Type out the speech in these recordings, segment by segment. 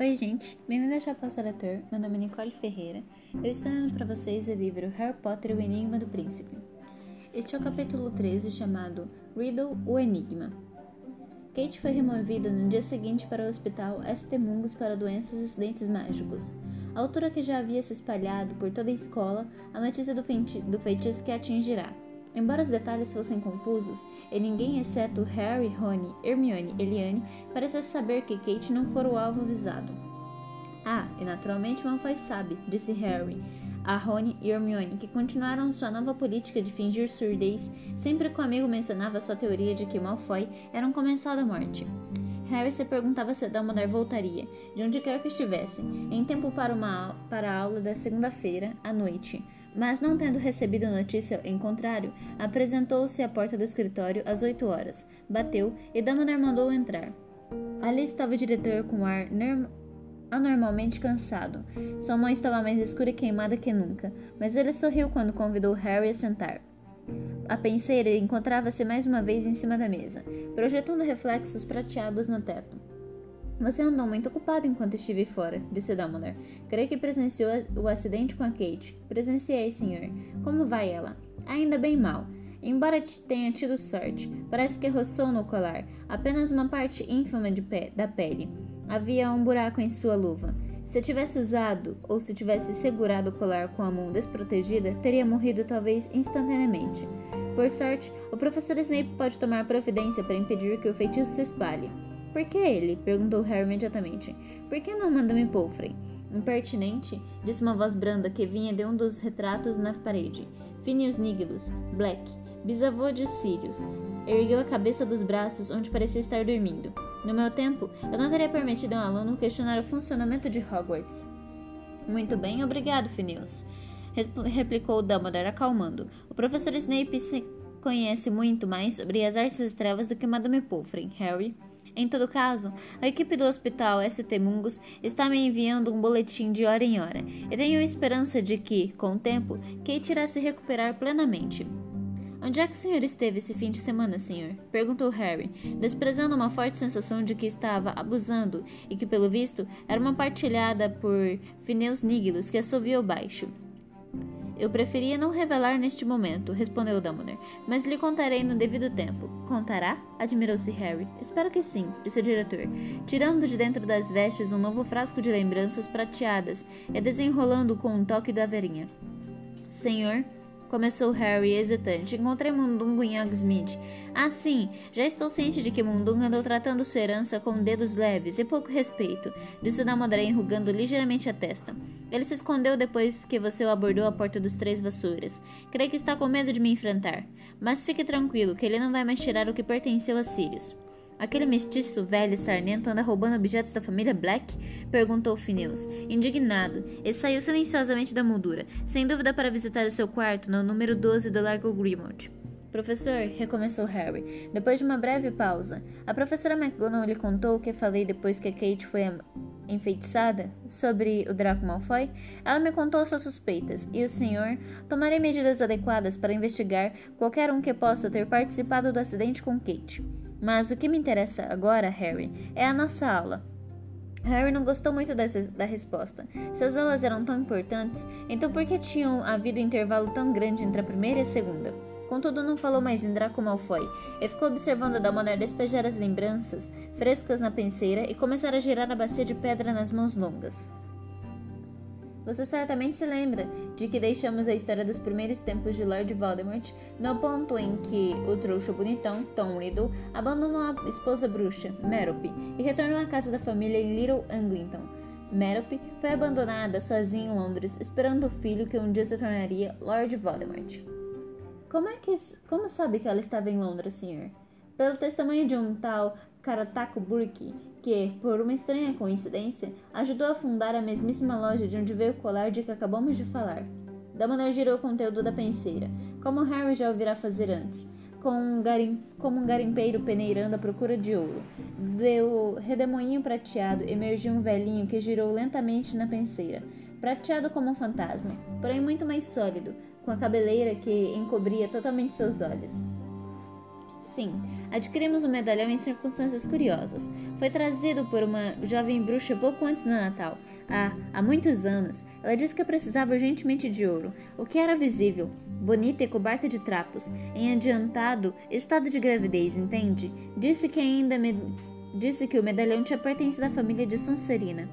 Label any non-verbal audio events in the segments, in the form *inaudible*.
Oi, gente. Bem-vindo ao Chapéu. Meu nome é Nicole Ferreira. Eu estou lendo para vocês o livro Harry Potter e o Enigma do Príncipe. Este é o capítulo 13, chamado Riddle, o Enigma. Kate foi removida no dia seguinte para o hospital St. Mungus para doenças e acidentes mágicos. A altura que já havia se espalhado por toda a escola a notícia do, feiti do feitiço que a atingirá. Embora os detalhes fossem confusos, e ninguém exceto Harry, Rony, Hermione e Eliane parecesse saber que Kate não fora o alvo avisado. Ah, e naturalmente Malfoy sabe, disse Harry a Rony e Hermione, que continuaram sua nova política de fingir surdez sempre que o amigo mencionava sua teoria de que Malfoy era um comensal da morte. Harry se perguntava se Dumbledore voltaria, de onde quer que estivesse, em tempo para, uma, para a aula da segunda-feira, à noite, mas não tendo recebido notícia em contrário, apresentou-se à porta do escritório às oito horas, bateu e Dumbledore mandou entrar. Ali estava o diretor com ar anormalmente cansado. Sua mão estava mais escura e queimada que nunca, mas ele sorriu quando convidou Harry a sentar. A penseira encontrava-se mais uma vez em cima da mesa, projetando reflexos prateados no teto. Você andou muito ocupado enquanto estive fora, disse Dumbledore. Creio que presenciou o acidente com a Kate. Presenciei, senhor. Como vai ela? Ainda bem mal. Embora tenha tido sorte, parece que roçou no colar, apenas uma parte ínfima da pele. Havia um buraco em sua luva. Se tivesse usado ou se tivesse segurado o colar com a mão desprotegida, teria morrido talvez instantaneamente. Por sorte, o professor Snape pode tomar providência para impedir que o feitiço se espalhe. Por que ele? perguntou Harry imediatamente. Por que não Madame Pomfrey? Impertinente, disse uma voz branda que vinha de um dos retratos na parede. Phineas Nigilus, Black, bisavô de Sirius, ergueu a cabeça dos braços onde parecia estar dormindo. No meu tempo, eu não teria permitido a um aluno questionar o funcionamento de Hogwarts. Muito bem, obrigado, Phineas. Replicou Dumbledore, acalmando. O professor Snape conhece muito mais sobre as artes das trevas do que Madame Pomfrey, Harry. Em todo caso, a equipe do Hospital St. Mungus está me enviando um boletim de hora em hora, e tenho esperança de que, com o tempo, Kate irá se recuperar plenamente. Onde é que o senhor esteve esse fim de semana, senhor? perguntou Harry, desprezando uma forte sensação de que estava abusando e que, pelo visto, era uma partilhada por Phineas Nigilus, que assoviou baixo. Eu preferia não revelar neste momento, respondeu Dumbledore, mas lhe contarei no devido tempo. Contará? admirou-se Harry. Espero que sim, disse o diretor, tirando de dentro das vestes um novo frasco de lembranças prateadas e desenrolando com um toque da verinha. Senhor, Começou Harry, hesitante. Encontrei Mundungo em Hogsmeade. Ah, sim, já estou ciente de que Mundungo andou tratando sua herança com dedos leves e pouco respeito, disse Dumbledore enrugando ligeiramente a testa. Ele se escondeu depois que você o abordou à porta dos Três Vassouras. Creio que está com medo de me enfrentar. Mas fique tranquilo, que ele não vai mais tirar o que pertenceu a Sirius. Aquele mestiço velho e sarnento anda roubando objetos da família Black? Perguntou Phineas, indignado, e saiu silenciosamente da moldura, sem dúvida para visitar o seu quarto no número 12 do Largo Grimald. Professor, recomeçou Harry, depois de uma breve pausa. A professora McGonagall lhe contou o que falei depois que Kate foi enfeitiçada sobre o Draco Malfoy? Ela me contou suas suspeitas, e o senhor tomarei medidas adequadas para investigar qualquer um que possa ter participado do acidente com Kate. Mas o que me interessa agora, Harry, é a nossa aula. Harry não gostou muito dessa, da resposta. Se as aulas eram tão importantes, então por que tinham havido um intervalo tão grande entre a primeira e a segunda? Contudo, não falou mais em Draco Malfoy e ficou observando Dalmoner despejar as lembranças frescas na penseira e começar a girar a bacia de pedra nas mãos longas. Você certamente se lembra de que deixamos a história dos primeiros tempos de Lord Voldemort no ponto em que o trouxa bonitão, Tom Riddle, abandonou a esposa bruxa, Merope, e retornou à casa da família em Little Anglington. Merope foi abandonada sozinha em Londres, esperando o filho que um dia se tornaria Lord Voldemort. Como é que como sabe que ela estava em Londres, senhor? Pelo testemunho de um tal Karatako Burke, que, por uma estranha coincidência, ajudou a fundar a mesmíssima loja de onde veio o colar de que acabamos de falar. Dumbledore girou o conteúdo da penseira, como Harry já ouvirá fazer antes, com um garim, como um garimpeiro peneirando à procura de ouro. Do redemoinho prateado emergiu um velhinho que girou lentamente na penseira, prateado como um fantasma, porém muito mais sólido, com a cabeleira que encobria totalmente seus olhos. Sim, Adquirimos o medalhão em circunstâncias curiosas. Foi trazido por uma jovem bruxa pouco antes do Natal. Ah, há muitos anos. Ela disse que precisava urgentemente de ouro, o que era visível, bonita e coberta de trapos, em adiantado estado de gravidez, entende? Disse que ainda me... disse que o medalhão tinha pertencido à família de Sonserina.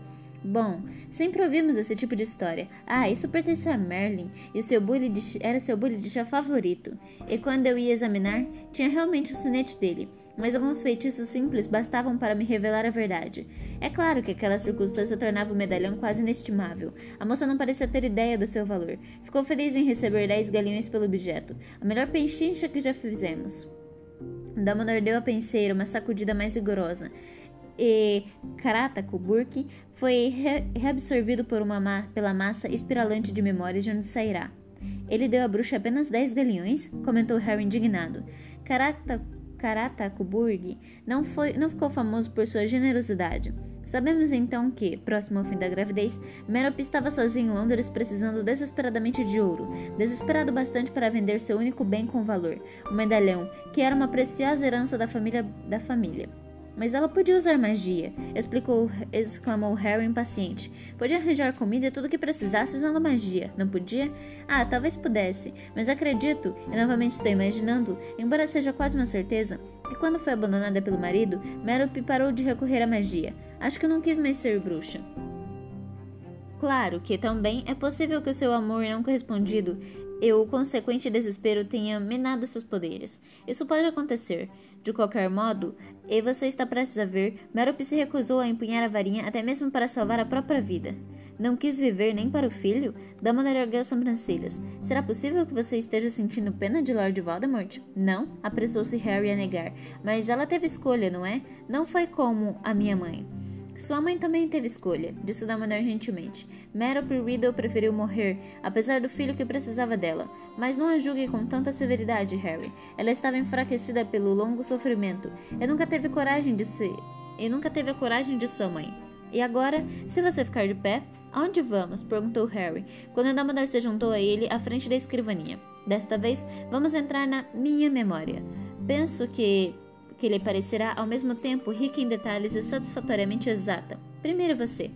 Bom, sempre ouvimos esse tipo de história. Ah, isso pertence a Merlin e o seu bully de, era seu bully de chá favorito. E quando eu ia examinar, tinha realmente o sinete dele, mas alguns feitiços simples bastavam para me revelar a verdade. É claro que aquela circunstância tornava o medalhão quase inestimável. A moça não parecia ter ideia do seu valor. Ficou feliz em receber 10 galinhões pelo objeto, a melhor pechincha que já fizemos. Dumbledore deu à penseira uma sacudida mais rigorosa e Burke foi re reabsorvido por uma ma pela massa espiralante de memórias de onde sairá. Ele deu à bruxa apenas 10 galeões? comentou Harry indignado. Karatakuburg não, foi, não ficou famoso por sua generosidade. Sabemos então que, próximo ao fim da gravidez, Merope estava sozinho em Londres precisando desesperadamente de ouro, desesperado bastante para vender seu único bem com valor, o medalhão, que era uma preciosa herança da família. Da família. Mas ela podia usar magia, explicou, exclamou Harry impaciente. Podia arranjar comida e tudo o que precisasse usando magia, não podia? Ah, talvez pudesse, mas acredito, e novamente estou imaginando, embora seja quase uma certeza, que quando foi abandonada pelo marido, Merope parou de recorrer à magia. Acho que não quis mais ser bruxa. Claro que também é possível que o seu amor não correspondido e o consequente desespero tenha minado seus poderes. Isso pode acontecer. De qualquer modo, e você está prestes a ver, Merope se recusou a empunhar a varinha até mesmo para salvar a própria vida. Não quis viver nem para o filho? Dumbledore ergueu as sobrancelhas. Será possível que você esteja sentindo pena de Lord Voldemort? Não, apressou-se Harry a negar. Mas ela teve escolha, não é? Não foi como a minha mãe. Sua mãe também teve escolha, disse Dumbledore gentilmente. Merope Riddle preferiu morrer, apesar do filho que precisava dela. Mas não a julgue com tanta severidade, Harry. Ela estava enfraquecida pelo longo sofrimento e nunca teve coragem de ser... E nunca teve a coragem de sua mãe. E agora, se você ficar de pé, aonde vamos? perguntou Harry, quando Dumbledore se juntou a ele à frente da escrivaninha. Desta vez, vamos entrar na minha memória. Penso que que lhe parecerá ao mesmo tempo rica em detalhes e satisfatoriamente exata. Primeiro você.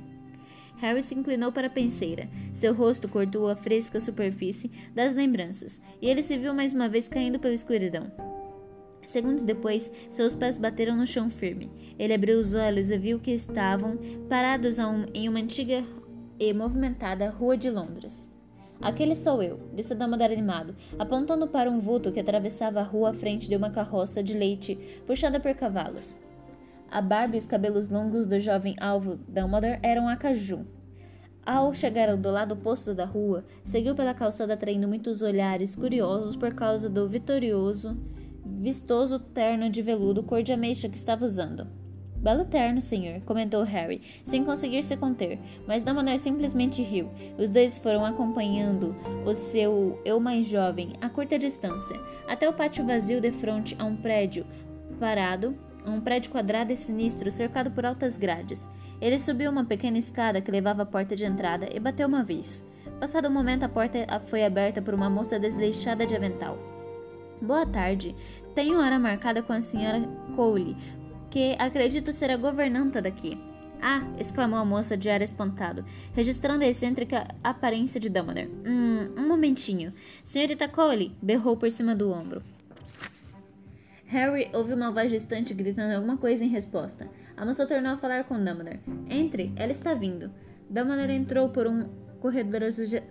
Harry se inclinou para a penseira. Seu rosto cortou a fresca superfície das lembranças, e ele se viu mais uma vez caindo pela escuridão. Segundos depois, seus pés bateram no chão firme. Ele abriu os olhos e viu que estavam parados um, em uma antiga e movimentada rua de Londres. Aquele sou eu, disse Dumbledore animado, apontando para um vulto que atravessava a rua à frente de uma carroça de leite puxada por cavalos. A barba e os cabelos longos do jovem alvo Dumbledore eram acaju. Ao chegar do lado oposto da rua, seguiu pela calçada atraindo muitos olhares curiosos por causa do vitorioso, vistoso terno de veludo cor de ameixa que estava usando. Belo terno, senhor, comentou Harry, sem conseguir se conter, mas Dumbledore simplesmente riu. Os dois foram acompanhando o seu eu mais jovem a curta distância, até o pátio vazio de frente a um prédio parado, um prédio quadrado e sinistro cercado por altas grades. Ele subiu uma pequena escada que levava à porta de entrada e bateu uma vez. Passado um momento, a porta foi aberta por uma moça desleixada de avental. Boa tarde. Tenho hora marcada com a senhora Cole que acredito ser a governanta daqui. Ah! exclamou a moça de ar espantado, registrando a excêntrica aparência de Dumbledore. Hum, um momentinho. Senhorita Cole! berrou por cima do ombro. Harry ouviu uma voz distante gritando alguma coisa em resposta. A moça tornou a falar com Dumbledore. Entre, ela está vindo. Dumbledore entrou por um corredor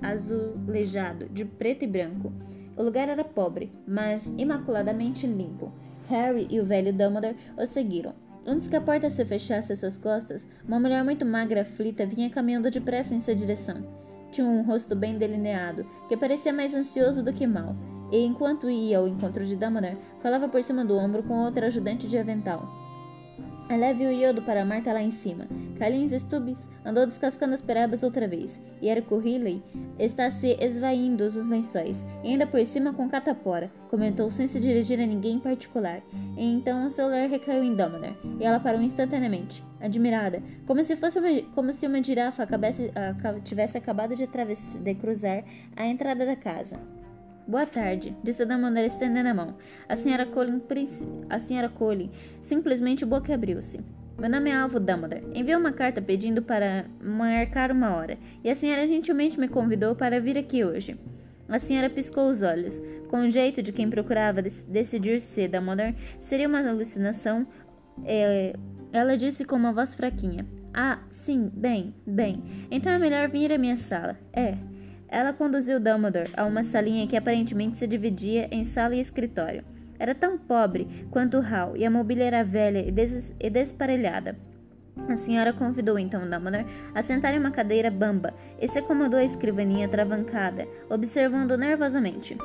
azulejado, de preto e branco. O lugar era pobre, mas imaculadamente limpo. Harry e o velho Dumbledore o seguiram. Antes que a porta se fechasse às suas costas, uma mulher muito magra aflita vinha caminhando depressa em sua direção. Tinha um rosto bem delineado, que parecia mais ansioso do que mal, e enquanto ia ao encontro de Dumbledore, falava por cima do ombro com outra ajudante de avental. Leve o iodo para Marta lá em cima. Carlinhos Stubbs andou descascando as perabas outra vez, e Erico Riley está se esvaindo os lençóis, e ainda por cima com catapora, comentou sem se dirigir a ninguém em particular. E então o celular recaiu em Dumbledore, e ela parou instantaneamente, admirada, como se fosse uma, como se uma girafa acabasse, tivesse acabado de, de cruzar a entrada da casa. Boa tarde, disse Dumbledore estendendo a mão. A senhora Colin, a senhora Colin simplesmente boquiabriu-se. Meu nome é Alvo Dumbledore. Enviei uma carta pedindo para marcar uma hora, e a senhora gentilmente me convidou para vir aqui hoje. A senhora piscou os olhos, com o jeito de quem procurava decidir se Dumbledore seria uma alucinação. É, ela disse com uma voz fraquinha: Ah, sim, bem, bem. Então é melhor vir à minha sala. É. Ela conduziu Dumbledore a uma salinha que aparentemente se dividia em sala e escritório. Era tão pobre quanto o hall e a mobília era velha e, des e desparelhada. A senhora convidou então Dumbledore a sentar em uma cadeira bamba e se acomodou à escrivaninha travancada, observando nervosamente.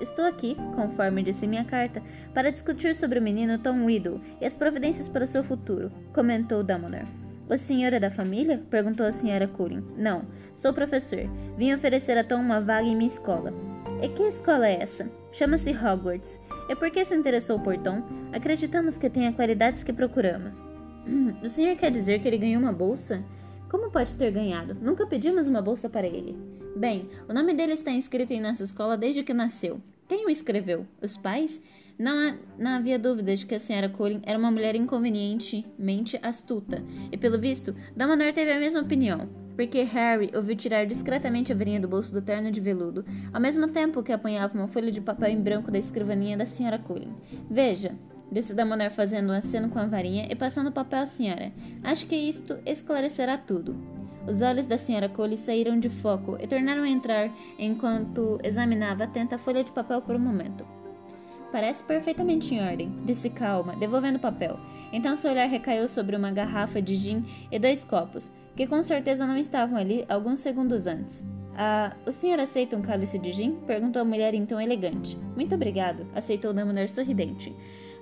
Estou aqui, conforme disse minha carta, para discutir sobre o menino Tom Riddle e as providências para seu futuro, comentou Dumbledore. O senhor é da família? perguntou a senhora Cullen. Não, sou professor. Vim oferecer a Tom uma vaga em minha escola. E que escola é essa? Chama-se Hogwarts. E por que se interessou por Tom? Acreditamos que tenha qualidades que procuramos. *clears throat* O senhor quer dizer que ele ganhou uma bolsa? Como pode ter ganhado? Nunca pedimos uma bolsa para ele. Bem, o nome dele está inscrito em nossa escola desde que nasceu. Quem o escreveu? Os pais? Não, não havia dúvida de que a senhora Colin era uma mulher inconvenientemente astuta, e pelo visto, Dumbledore teve a mesma opinião, porque Harry ouviu tirar discretamente a varinha do bolso do terno de veludo, ao mesmo tempo que apanhava uma folha de papel em branco da escrivaninha da senhora Colin. Veja, disse Dumbledore fazendo um aceno com a varinha e passando o papel à senhora. Acho que isto esclarecerá tudo. Os olhos da senhora Coley saíram de foco e tornaram a entrar enquanto examinava atenta a folha de papel por um momento. Parece perfeitamente em ordem, disse calma, devolvendo o papel. Então seu olhar recaiu sobre uma garrafa de gin e dois copos, que com certeza não estavam ali alguns segundos antes. Ah, o senhor aceita um cálice de gin? perguntou a mulher em tom elegante. Muito obrigado, aceitou Dumbledore sorridente.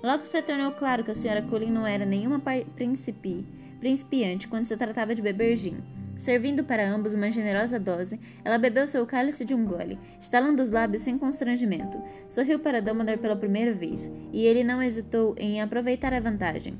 Logo se tornou claro que a senhora Colin não era nenhuma principi, principiante quando se tratava de beber gin. Servindo para ambos uma generosa dose, ela bebeu seu cálice de um gole, estalando os lábios sem constrangimento. Sorriu para Dumbledore pela primeira vez, e ele não hesitou em aproveitar a vantagem.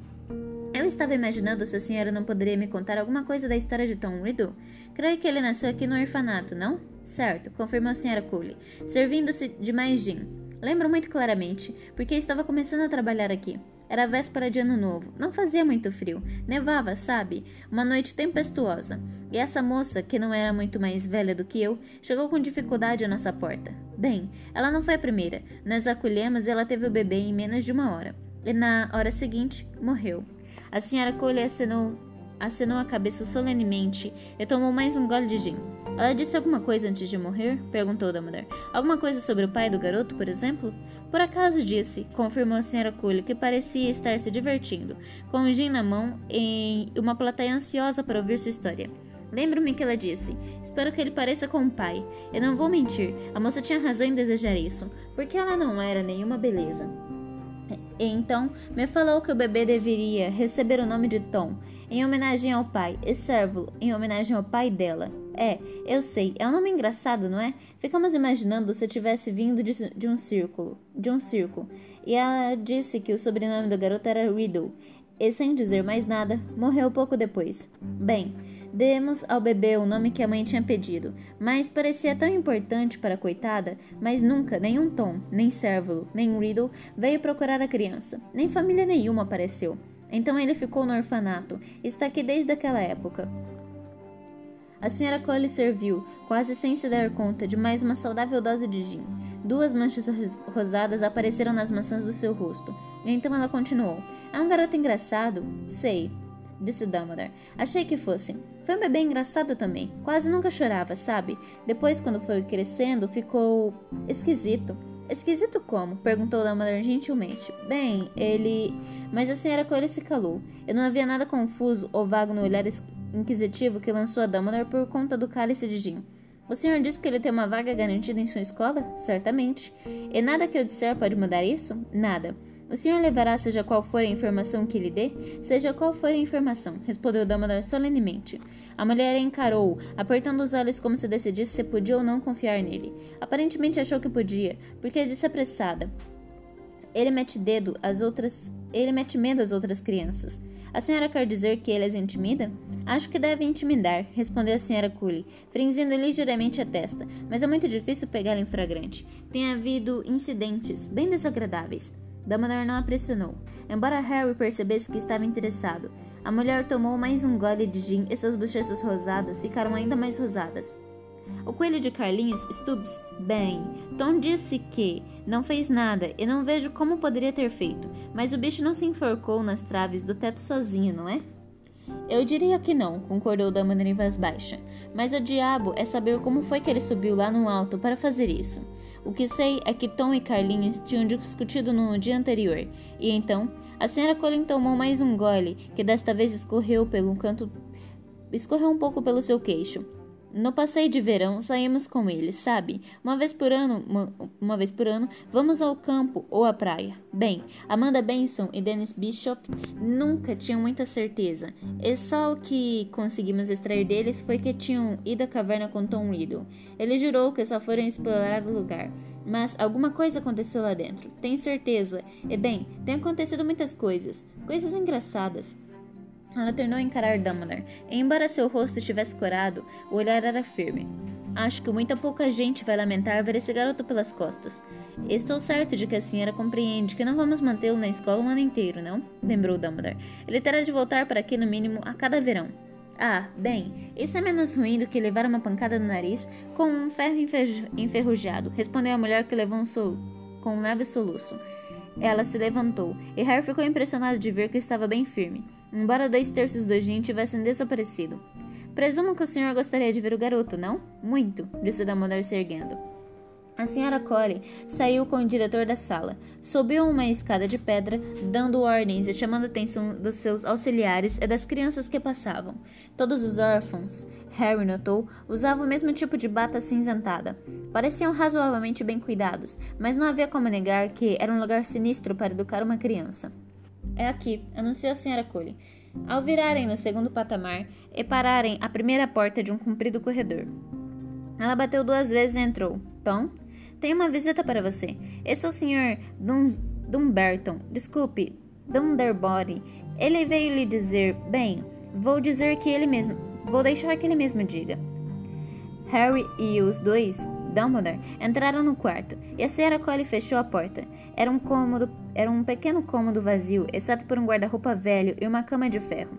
Eu estava imaginando se a senhora não poderia me contar alguma coisa da história de Tom Riddle. Creio que ele nasceu aqui no orfanato, não? Certo, confirmou a senhora Cooley, servindo-se de mais gin. Lembro muito claramente, porque estava começando a trabalhar aqui. Era véspera de ano novo. Não fazia muito frio. Nevava, sabe? Uma noite tempestuosa. E essa moça, que não era muito mais velha do que eu, chegou com dificuldade à nossa porta. Bem, ela não foi a primeira. Nós acolhemos e ela teve o bebê em menos de uma hora. E na hora seguinte, morreu. A senhora Cole acenou, acenou a cabeça solenemente e tomou mais um gole de gin. Ela disse alguma coisa antes de morrer? Perguntou Dumbledore. Alguma coisa sobre o pai do garoto, por exemplo? Por acaso disse, confirmou a senhora Cooley, que parecia estar se divertindo, com o gin na mão em uma plateia ansiosa para ouvir sua história. Lembro-me que ela disse: Espero que ele pareça com o pai. Eu não vou mentir, a moça tinha razão em desejar isso, porque ela não era nenhuma beleza. E então me falou que o bebê deveria receber o nome de Tom, em homenagem ao pai, e servo em homenagem ao pai dela. É, eu sei, é um nome engraçado, não é? Ficamos imaginando se tivesse vindo de, de um círculo, de um circo. E ela disse que o sobrenome do garoto era Riddle. E sem dizer mais nada, morreu pouco depois. Bem, demos ao bebê o nome que a mãe tinha pedido, mas parecia tão importante para a coitada, mas nunca nenhum Tom, nem Cérvulo, nem Riddle veio procurar a criança, nem família nenhuma apareceu. Então ele ficou no orfanato, está aqui desde aquela época. A senhora Cole serviu, quase sem se dar conta, de mais uma saudável dose de gin. Duas manchas rosadas apareceram nas maçãs do seu rosto. Então ela continuou: É um garoto engraçado? Sei, disse Dumbledore. Achei que fosse. Foi um bebê engraçado também. Quase nunca chorava, sabe? Depois, quando foi crescendo, ficou esquisito. Esquisito como? perguntou Dumbledore gentilmente. Bem, ele. Mas a senhora Cole se calou. Eu não havia nada confuso ou vago no olhar inquisitivo que lançou a Dumbledore por conta do cálice de gin. O senhor disse que ele tem uma vaga garantida em sua escola? Certamente. E nada que eu disser pode mudar isso? Nada. O senhor levará seja qual for a informação que lhe dê? Seja qual for a informação, respondeu Dumbledore solenemente. A mulher encarou, apertando os olhos como se decidisse se podia ou não confiar nele. Aparentemente achou que podia, porque disse apressada. Ele mete dedo às outras. Ele mete medo às outras crianças. A senhora quer dizer que ele as intimida? Acho que deve intimidar, respondeu a senhora Cooley, franzindo ligeiramente a testa, mas é muito difícil pegá-lo em flagrante. Tem havido incidentes bem desagradáveis. Dumbledore não a pressionou, embora Harry percebesse que estava interessado. A mulher tomou mais um gole de gin e suas bochechas rosadas ficaram ainda mais rosadas. O coelho de Carlinhos, Stubbs, bem, Tom disse que não fez nada e não vejo como poderia ter feito, mas o bicho não se enforcou nas traves do teto sozinho, não é? Eu diria que não, concordou Dumbledore em voz baixa. Mas o diabo é saber como foi que ele subiu lá no alto para fazer isso. O que sei é que Tom e Carlinhos tinham discutido no dia anterior, e então a senhora Colin tomou mais um gole, que desta vez escorreu pelo canto. escorreu um pouco pelo seu queixo. No passeio de verão saímos com eles, sabe? Uma vez por ano, uma, uma, vez por ano, vamos ao campo ou à praia. Bem, Amanda Benson e Dennis Bishop nunca tinham muita certeza. E só o que conseguimos extrair deles foi que tinham ido à caverna com Tom Riddle. Ele jurou que só foram explorar o lugar, mas alguma coisa aconteceu lá dentro. Tem certeza? E bem, tem acontecido muitas coisas, coisas engraçadas. Ela tornou a encarar Dumbledore, embora seu rosto tivesse corado, o olhar era firme. Acho que muita pouca gente vai lamentar ver esse garoto pelas costas. Estou certo de que a senhora compreende que não vamos mantê-lo na escola um ano inteiro, não? Lembrou Dumbledore. Ele terá de voltar para aqui no mínimo a cada verão. Ah, bem, isso é menos ruim do que levar uma pancada no nariz com um ferro enferrujado, respondeu a mulher que levou um sol com um leve soluço. Ela se levantou, e Harry ficou impressionado de ver que estava bem firme embora dois terços do gin tivessem desaparecido. Presumo que o senhor gostaria de ver o garoto, não? Muito, disse Dumbledore se erguendo. A senhora Collie saiu com o diretor da sala, subiu uma escada de pedra, dando ordens e chamando a atenção dos seus auxiliares e das crianças que passavam. Todos os órfãos, Harry notou, usavam o mesmo tipo de bata cinzentada. Pareciam razoavelmente bem cuidados, mas não havia como negar que era um lugar sinistro para educar uma criança. É aqui, anunciou a senhora Coley. Ao virarem no segundo patamar e pararem à primeira porta de um comprido corredor. Ela bateu duas vezes e entrou. Tom, tenho uma visita para você. Esse é o Sr. Dun Dumberton. Desculpe, Dunderbody. Ele veio lhe dizer. Bem, vou dizer que ele mesmo. Vou deixar que ele mesmo diga. Harry e os dois Dumbledore entraram no quarto e a senhora Collie fechou a porta. Era um cômodo, era um pequeno cômodo vazio, exceto por um guarda-roupa velho e uma cama de ferro.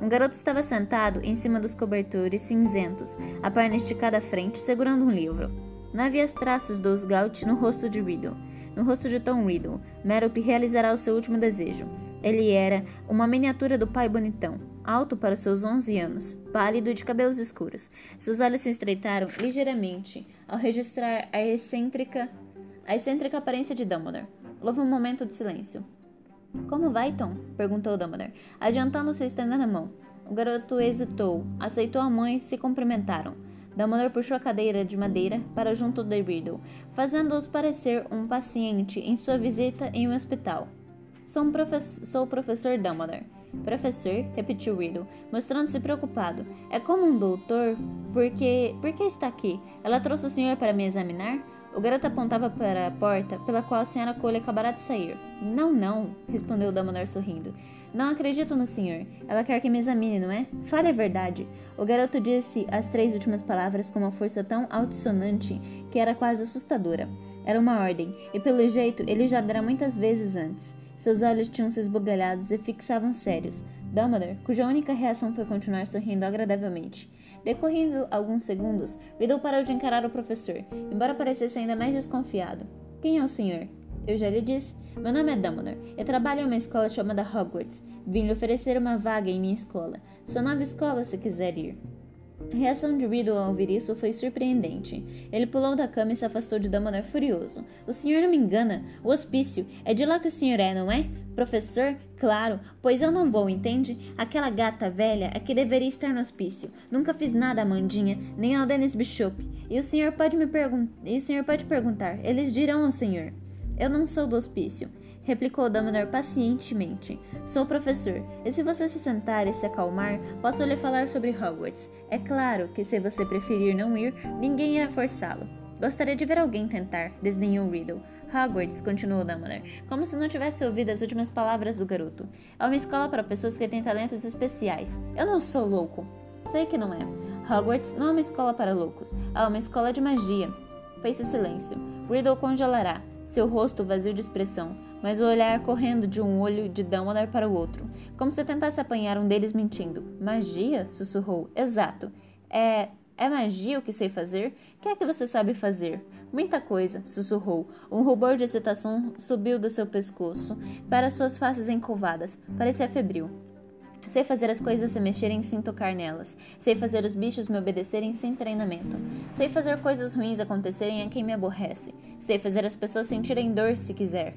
Um garoto estava sentado em cima dos cobertores cinzentos, a perna esticada à frente, segurando um livro. Não havia traços dos Gaut no rosto de Riddle. No rosto de Tom Riddle, Merope realizará o seu último desejo. Ele era uma miniatura do pai bonitão, alto para seus 11 anos, pálido e de cabelos escuros. Seus olhos se estreitaram ligeiramente ao registrar a excêntrica, a excêntrica aparência de Dumbledore. Houve um momento de silêncio. Como vai, Tom? perguntou Dumbledore, adiantando-se e estendendo a mão. O garoto hesitou, aceitou a mão e se cumprimentaram. Dumbledore puxou a cadeira de madeira para junto de Riddle, fazendo-os parecer um paciente em sua visita em um hospital. Sou, um professor, sou o professor Dumbledore. Professor, repetiu Riddle, mostrando-se preocupado. É como um doutor? Porque. Por que está aqui? Ela trouxe o senhor para me examinar? O garoto apontava para a porta pela qual a senhora Cole acabara de sair. Não, não, respondeu Dumbledore sorrindo. Não acredito no senhor. Ela quer que me examine, não é? Fale a verdade. O garoto disse as três últimas palavras com uma força tão altissonante que era quase assustadora. Era uma ordem, e pelo jeito ele já dera muitas vezes antes. Seus olhos tinham se esbugalhados e fixavam sérios. Dumbledore, cuja única reação foi continuar sorrindo agradavelmente. Decorrendo alguns segundos, Riddle parou de encarar o professor, embora parecesse ainda mais desconfiado. Quem é o senhor? Eu já lhe disse. Meu nome é Dumbledore. Eu trabalho em uma escola chamada Hogwarts. Vim lhe oferecer uma vaga em minha escola. Sua nova escola, se quiser ir. A reação de Riddle ao ouvir isso foi surpreendente. Ele pulou da cama e se afastou de Dumbledore furioso. O senhor não me engana. O hospício. É de lá que o senhor é, não é? Professor? Claro, pois eu não vou, entende? Aquela gata velha é que deveria estar no hospício. Nunca fiz nada a Mandinha, nem ao Dennis Bishop. E o senhor pode me perguntar. E o senhor pode perguntar. Eles dirão ao senhor. Eu não sou do hospício, replicou Dumbledore pacientemente. Sou professor, e se você se sentar e se acalmar, posso lhe falar sobre Hogwarts. É claro que se você preferir não ir, ninguém irá forçá-lo. Gostaria de ver alguém tentar, desdenhou Riddle. Hogwarts, continuou Dumbledore, como se não tivesse ouvido as últimas palavras do garoto. É uma escola para pessoas que têm talentos especiais. Eu não sou louco. Sei que não é. Hogwarts não é uma escola para loucos. É uma escola de magia. Fez-se silêncio. Riddle congelará, seu rosto vazio de expressão, mas o olhar correndo de um olho de Dumbledore para o outro, como se tentasse apanhar um deles mentindo. Magia? sussurrou. Exato. É. É magia o que sei fazer? O que é que você sabe fazer? Muita coisa, sussurrou. Um rubor de excitação subiu do seu pescoço para suas faces encovadas. Parecia febril. Sei fazer as coisas se mexerem sem tocar nelas. Sei fazer os bichos me obedecerem sem treinamento. Sei fazer coisas ruins acontecerem a quem me aborrece. Sei fazer as pessoas sentirem dor se quiser.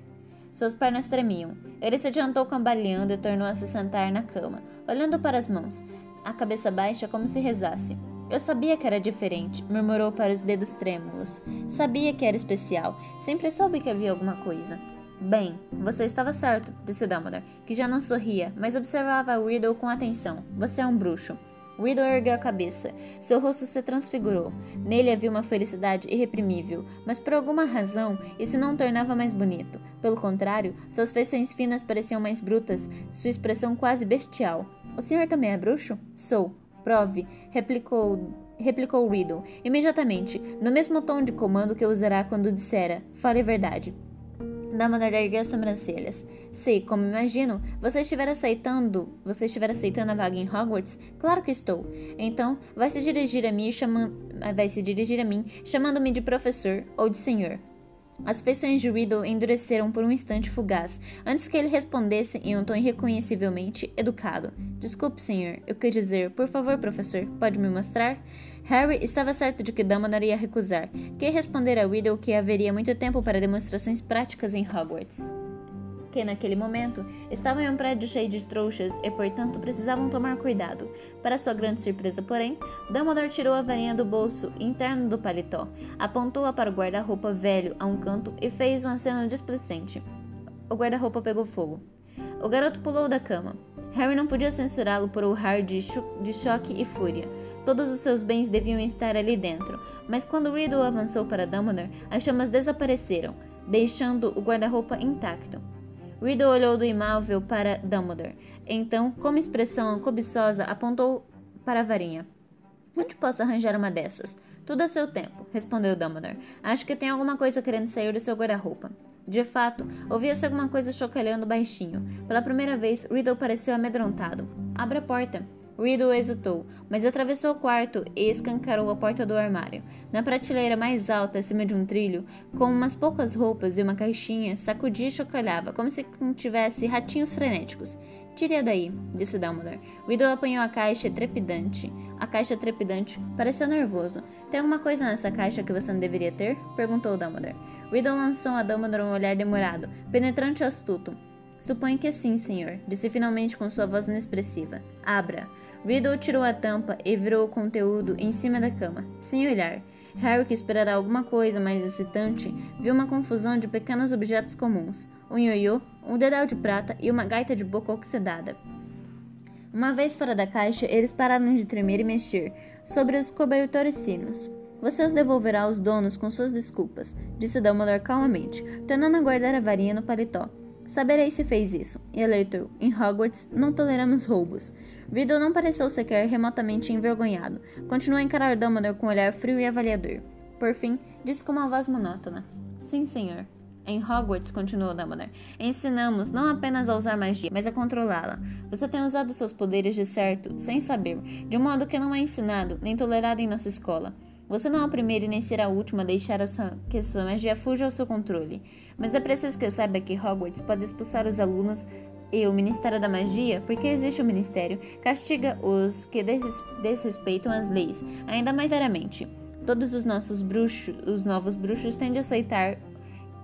Suas pernas tremiam. Ele se adiantou cambaleando e tornou a se sentar na cama, olhando para as mãos, a cabeça baixa como se rezasse. Eu sabia que era diferente, murmurou para os dedos trêmulos. Sabia que era especial. Sempre soube que havia alguma coisa. Bem, você estava certo, disse Dumbledore, que já não sorria, mas observava Riddle com atenção. Você é um bruxo. Riddle ergueu a cabeça. Seu rosto se transfigurou. Nele havia uma felicidade irreprimível, mas por alguma razão isso não o tornava mais bonito. Pelo contrário, suas feições finas pareciam mais brutas, sua expressão quase bestial. O senhor também é bruxo? Sou. Prove, replicou, replicou Riddle, imediatamente, no mesmo tom de comando que usará quando dissera: Fale a verdade. Dumbledore ergueu as sobrancelhas. Se, como imagino, você estiver aceitando, você estiver aceitando a vaga em Hogwarts, claro que estou. Então, vai se dirigir a mim chamando, vai se dirigir a mim chamando-me de professor ou de senhor. As feições de Riddle endureceram por um instante fugaz, antes que ele respondesse em um tom irreconhecivelmente educado. Desculpe, senhor. Eu quis dizer, por favor, professor, pode me mostrar? Harry estava certo de que Dumbledore ia recusar, que responder a Riddle que haveria muito tempo para demonstrações práticas em Hogwarts que naquele momento estavam em um prédio cheio de trouxas e, portanto, precisavam tomar cuidado. Para sua grande surpresa, porém, Dumbledore tirou a varinha do bolso interno do paletó, apontou-a para o guarda-roupa velho a um canto e fez um aceno displicente. O guarda-roupa pegou fogo. O garoto pulou da cama. Harry não podia censurá-lo por urrar de, de choque e fúria. Todos os seus bens deviam estar ali dentro, mas quando Riddle avançou para Dumbledore, as chamas desapareceram, deixando o guarda-roupa intacto. Riddle olhou do imóvel para Dumbledore. Então, com expressão cobiçosa, apontou para a varinha. Onde posso arranjar uma dessas? Tudo a seu tempo, respondeu Dumbledore. Acho que tem alguma coisa querendo sair do seu guarda-roupa. De fato, ouvia-se alguma coisa chocalhando baixinho. Pela primeira vez, Riddle pareceu amedrontado. Abra a porta. Riddle hesitou, mas atravessou o quarto e escancarou a porta do armário. Na prateleira mais alta, acima de um trilho, com umas poucas roupas e uma caixinha, sacudia e chocalhava, como se contivesse ratinhos frenéticos. Tire-a daí, disse Dumbledore. Riddle apanhou a caixa trepidante. A caixa trepidante pareceu nervoso. Tem alguma coisa nessa caixa que você não deveria ter? perguntou Dumbledore. Riddle lançou a Dumbledore um olhar demorado, penetrante e astuto. Suponho que sim, senhor, disse finalmente com sua voz inexpressiva. Abra. Riddle tirou a tampa e virou o conteúdo em cima da cama, sem olhar. Harry, que esperara alguma coisa mais excitante, viu uma confusão de pequenos objetos comuns: um ioiô, um dedal de prata e uma gaita de boca oxidada. Uma vez fora da caixa, eles pararam de tremer e mexer sobre os cobertores finos. Você os devolverá aos donos com suas desculpas, disse Dumbledore calmamente, tornando a guardar a varinha no paletó. Saberei se fez isso. E eleitor, em Hogwarts não toleramos roubos. Riddle não pareceu sequer remotamente envergonhado. Continuou a encarar Dumbledore com um olhar frio e avaliador. Por fim, disse com uma voz monótona: Sim, senhor. Em Hogwarts, continuou Dumbledore, ensinamos não apenas a usar magia, mas a controlá-la. Você tem usado seus poderes de certo, sem saber, de um modo que não é ensinado nem tolerado em nossa escola. Você não é o primeiro e nem será a última a deixar a sua, que sua magia fuja ao seu controle. Mas é preciso que saiba que Hogwarts pode expulsar os alunos e o Ministério da Magia, porque existe o Ministério, castiga os que desrespeitam as leis, ainda mais seriamente. Todos os nossos bruxos, os novos bruxos tendem a aceitar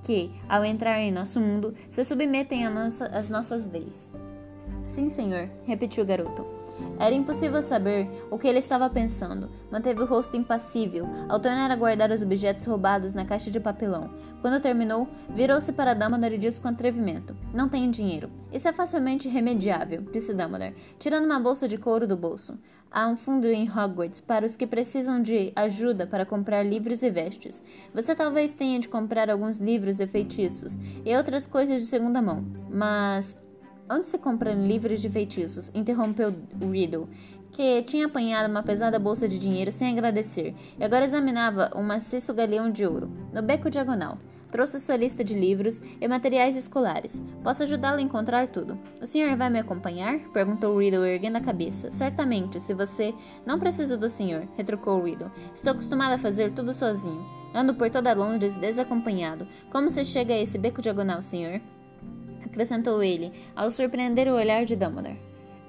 que, ao entrar em nosso mundo, se submetem às nossa, nossas leis. Sim, senhor, repetiu o garoto. Era impossível saber o que ele estava pensando. Manteve o rosto impassível ao tornar a guardar os objetos roubados na caixa de papelão. Quando terminou, virou-se para Dumbledore e disse com atrevimento: Não tenho dinheiro. Isso é facilmente remediável, disse Dumbledore, tirando uma bolsa de couro do bolso. Há um fundo em Hogwarts para os que precisam de ajuda para comprar livros e vestes. Você talvez tenha de comprar alguns livros e feitiços e outras coisas de segunda mão, mas Onde se compram livros de feitiços? interrompeu Riddle, que tinha apanhado uma pesada bolsa de dinheiro sem agradecer e agora examinava um maciço galeão de ouro. No beco diagonal. Trouxe sua lista de livros e materiais escolares. Posso ajudá-lo a encontrar tudo. O senhor vai me acompanhar? Perguntou Riddle, erguendo a cabeça. Certamente, se você. Não preciso do senhor, retrucou Riddle. Estou acostumado a fazer tudo sozinho. Ando por toda Londres desacompanhado. Como se chega a esse beco diagonal, senhor? Acrescentou ele, ao surpreender o olhar de Dumbledore.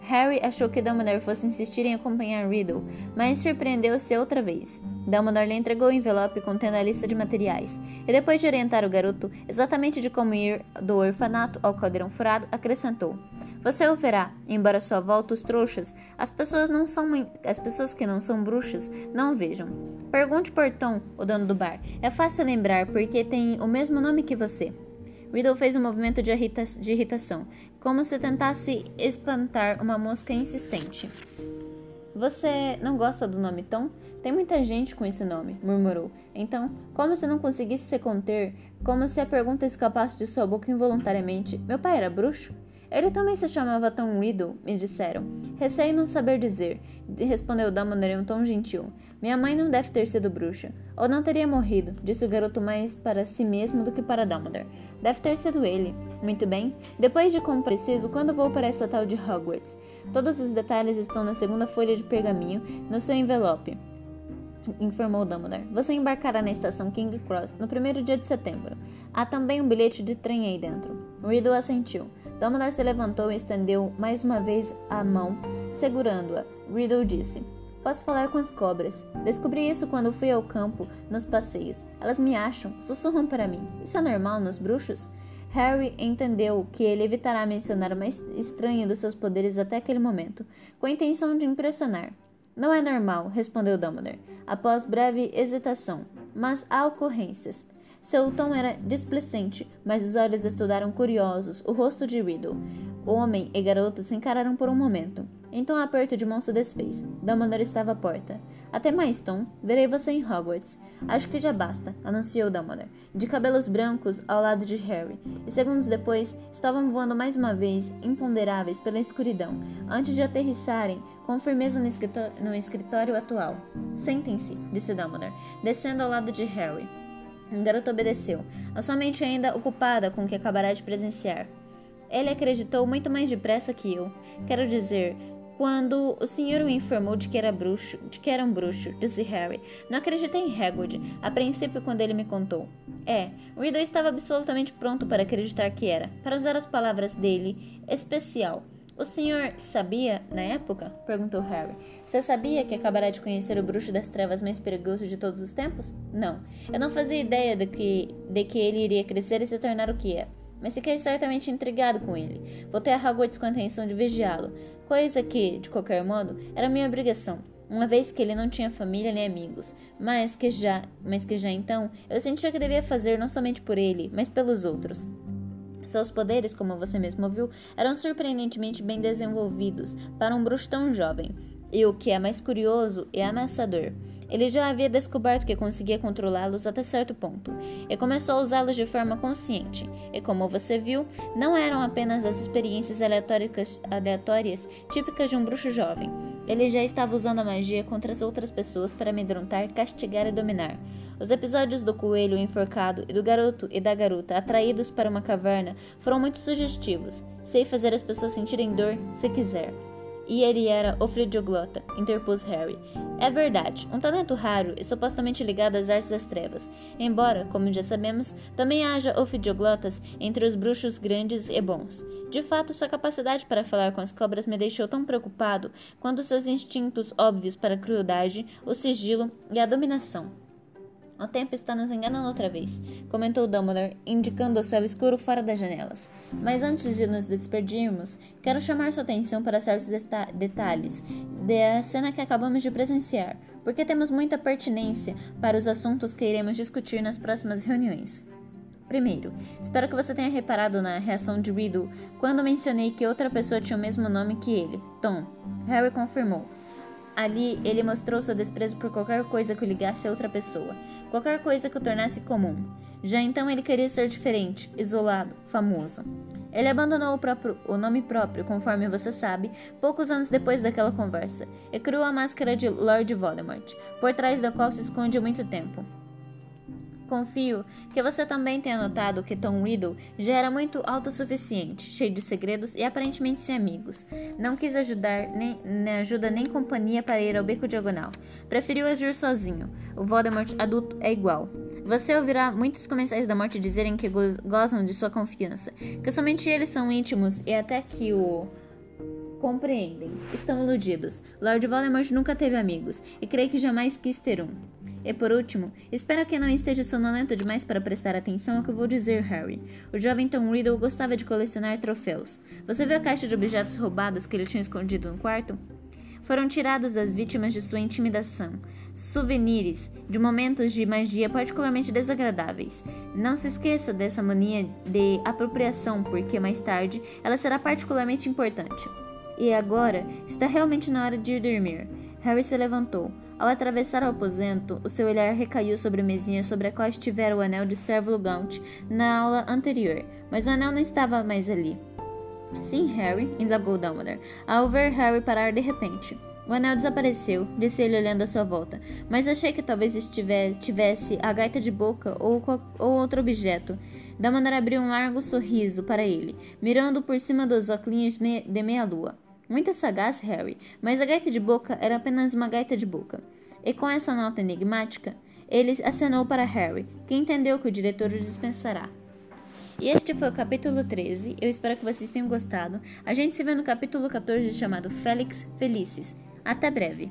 Harry achou que Dumbledore fosse insistir em acompanhar Riddle, mas surpreendeu-se outra vez. Dumbledore lhe entregou o envelope contendo a lista de materiais, e depois de orientar o garoto exatamente de como ir do orfanato ao caldeirão furado, acrescentou: Você o verá, embora sua volta os trouxas, as pessoas não são as pessoas que não são bruxas não o vejam. Pergunte por Tom, o dono do bar. É fácil lembrar porque tem o mesmo nome que você. Riddle fez um movimento de, irrita de irritação, como se tentasse espantar uma mosca insistente. Você não gosta do nome Tom? Tem muita gente com esse nome, murmurou. Então, como se não conseguisse se conter, como se a pergunta escapasse de sua boca involuntariamente, meu pai era bruxo? Ele também se chamava Tom Riddle, me disseram. Receio não saber dizer, respondeu Dumbledore em um tom gentil. Minha mãe não deve ter sido bruxa. Ou não teria morrido, disse o garoto mais para si mesmo do que para Dumbledore. Deve ter sido ele. Muito bem. Depois de como preciso, quando vou para essa tal de Hogwarts? Todos os detalhes estão na segunda folha de pergaminho, no seu envelope. Informou Dumbledore. Você embarcará na estação King Cross no primeiro dia de setembro. Há também um bilhete de trem aí dentro. Riddle assentiu. Dumbledore se levantou e estendeu mais uma vez a mão, segurando-a. Riddle disse: Posso falar com as cobras. Descobri isso quando fui ao campo, nos passeios. Elas me acham, sussurram para mim. Isso é normal nos bruxos? Harry entendeu que ele evitará mencionar o mais estranho dos seus poderes até aquele momento, com a intenção de impressionar. Não é normal, respondeu Dumbledore, após breve hesitação, mas há ocorrências. Seu tom era displicente, mas os olhos estudaram curiosos o rosto de Riddle. O homem e garoto se encararam por um momento. Então o aperto de mão se desfez. Dumbledore estava à porta. Até mais, Tom. Verei você em Hogwarts. Acho que já basta, anunciou Dumbledore, de cabelos brancos ao lado de Harry. E segundos depois, estavam voando mais uma vez, imponderáveis pela escuridão, antes de aterrissarem com firmeza no escritório, no escritório atual. Sentem-se, disse Dumbledore, descendo ao lado de Harry. O garoto obedeceu, a sua mente ainda ocupada com o que acabará de presenciar. Ele acreditou muito mais depressa que eu. Quero dizer, quando o senhor o informou de que era bruxo, de que era um bruxo, disse Harry. Não acreditei em Hagrid, a princípio quando ele me contou. É, Riddle estava absolutamente pronto para acreditar que era, para usar as palavras dele, especial. O senhor sabia, na época? perguntou Harry. Você sabia que acabará de conhecer o bruxo das trevas mais perigoso de todos os tempos? Não. Eu não fazia ideia de que, de que ele iria crescer e se tornar o que é mas fiquei certamente intrigado com ele. Voltei a Hogwarts com a intenção de vigiá-lo, coisa que, de qualquer modo, era minha obrigação, uma vez que ele não tinha família nem amigos, mas que já, mas que já então eu sentia que devia fazer não somente por ele, mas pelos outros. Seus poderes, como você mesmo viu, eram surpreendentemente bem desenvolvidos para um bruxo tão jovem. E o que é mais curioso e ameaçador, ele já havia descoberto que conseguia controlá-los até certo ponto, e começou a usá-los de forma consciente. E como você viu, não eram apenas as experiências aleatórias, aleatórias típicas de um bruxo jovem. Ele já estava usando a magia contra as outras pessoas para amedrontar, castigar e dominar. Os episódios do coelho enforcado e do garoto e da garota atraídos para uma caverna foram muito sugestivos. Sei fazer as pessoas sentirem dor se quiser. E ele era ofidioglota, interpôs Harry. É verdade, um talento raro e supostamente ligado às artes das trevas, embora, como já sabemos, também haja ofidioglottas entre os bruxos grandes e bons. De fato, sua capacidade para falar com as cobras me deixou tão preocupado quanto seus instintos óbvios para a crueldade, o sigilo e a dominação. O tempo está nos enganando outra vez, comentou Dumbledore, indicando o céu escuro fora das janelas. Mas antes de nos despedirmos, quero chamar sua atenção para certos detalhes da cena que acabamos de presenciar, porque temos muita pertinência para os assuntos que iremos discutir nas próximas reuniões. Primeiro, espero que você tenha reparado na reação de Riddle quando mencionei que outra pessoa tinha o mesmo nome que ele, Tom. Harry confirmou. Ali, ele mostrou seu desprezo por qualquer coisa que o ligasse a outra pessoa, qualquer coisa que o tornasse comum. Já então ele queria ser diferente, isolado, famoso. Ele abandonou o, próprio, o, nome próprio, conforme você sabe, poucos anos depois daquela conversa, e criou a máscara de Lord Voldemort, por trás da qual se esconde há muito tempo. Confio que você também tenha notado que Tom Riddle já era muito autossuficiente, cheio de segredos e aparentemente sem amigos. Não quis ajudar nem, nem ajuda nem companhia para ir ao beco diagonal. Preferiu agir sozinho. O Voldemort adulto é igual. Você ouvirá muitos comensais da morte dizerem que go gozam de sua confiança, que somente eles são íntimos e até que o compreendem. Estão iludidos. Lord Voldemort nunca teve amigos e creio que jamais quis ter um. E por último, espero que não esteja sonolento demais para prestar atenção ao que eu vou dizer, Harry. O jovem Tom Riddle gostava de colecionar troféus. Você viu a caixa de objetos roubados que ele tinha escondido no quarto? Foram tirados as vítimas de sua intimidação. Souvenirs de momentos de magia particularmente desagradáveis. Não se esqueça dessa mania de apropriação, porque mais tarde ela será particularmente importante. E agora está realmente na hora de ir dormir. Harry se levantou. Ao atravessar o aposento, o seu olhar recaiu sobre a mesinha sobre a qual estivera o anel de Servo Gaunt na aula anterior, mas o anel não estava mais ali. Sim, Harry, indagou Dumbledore, ao ver Harry parar de repente. O anel desapareceu, disse ele olhando à sua volta, mas achei que talvez estivesse, tivesse a gaita de boca ou, ou outro objeto. Dumbledore abriu um largo sorriso para ele, mirando por cima dos óculos de meia-lua. Muito sagaz, Harry, mas a gaita de boca era apenas uma gaita de boca. E com essa nota enigmática, ele acenou para Harry, que entendeu que o diretor o dispensará. E este foi o capítulo 13. Eu espero que vocês tenham gostado. A gente se vê no capítulo 14 chamado Félix Felices. Até breve!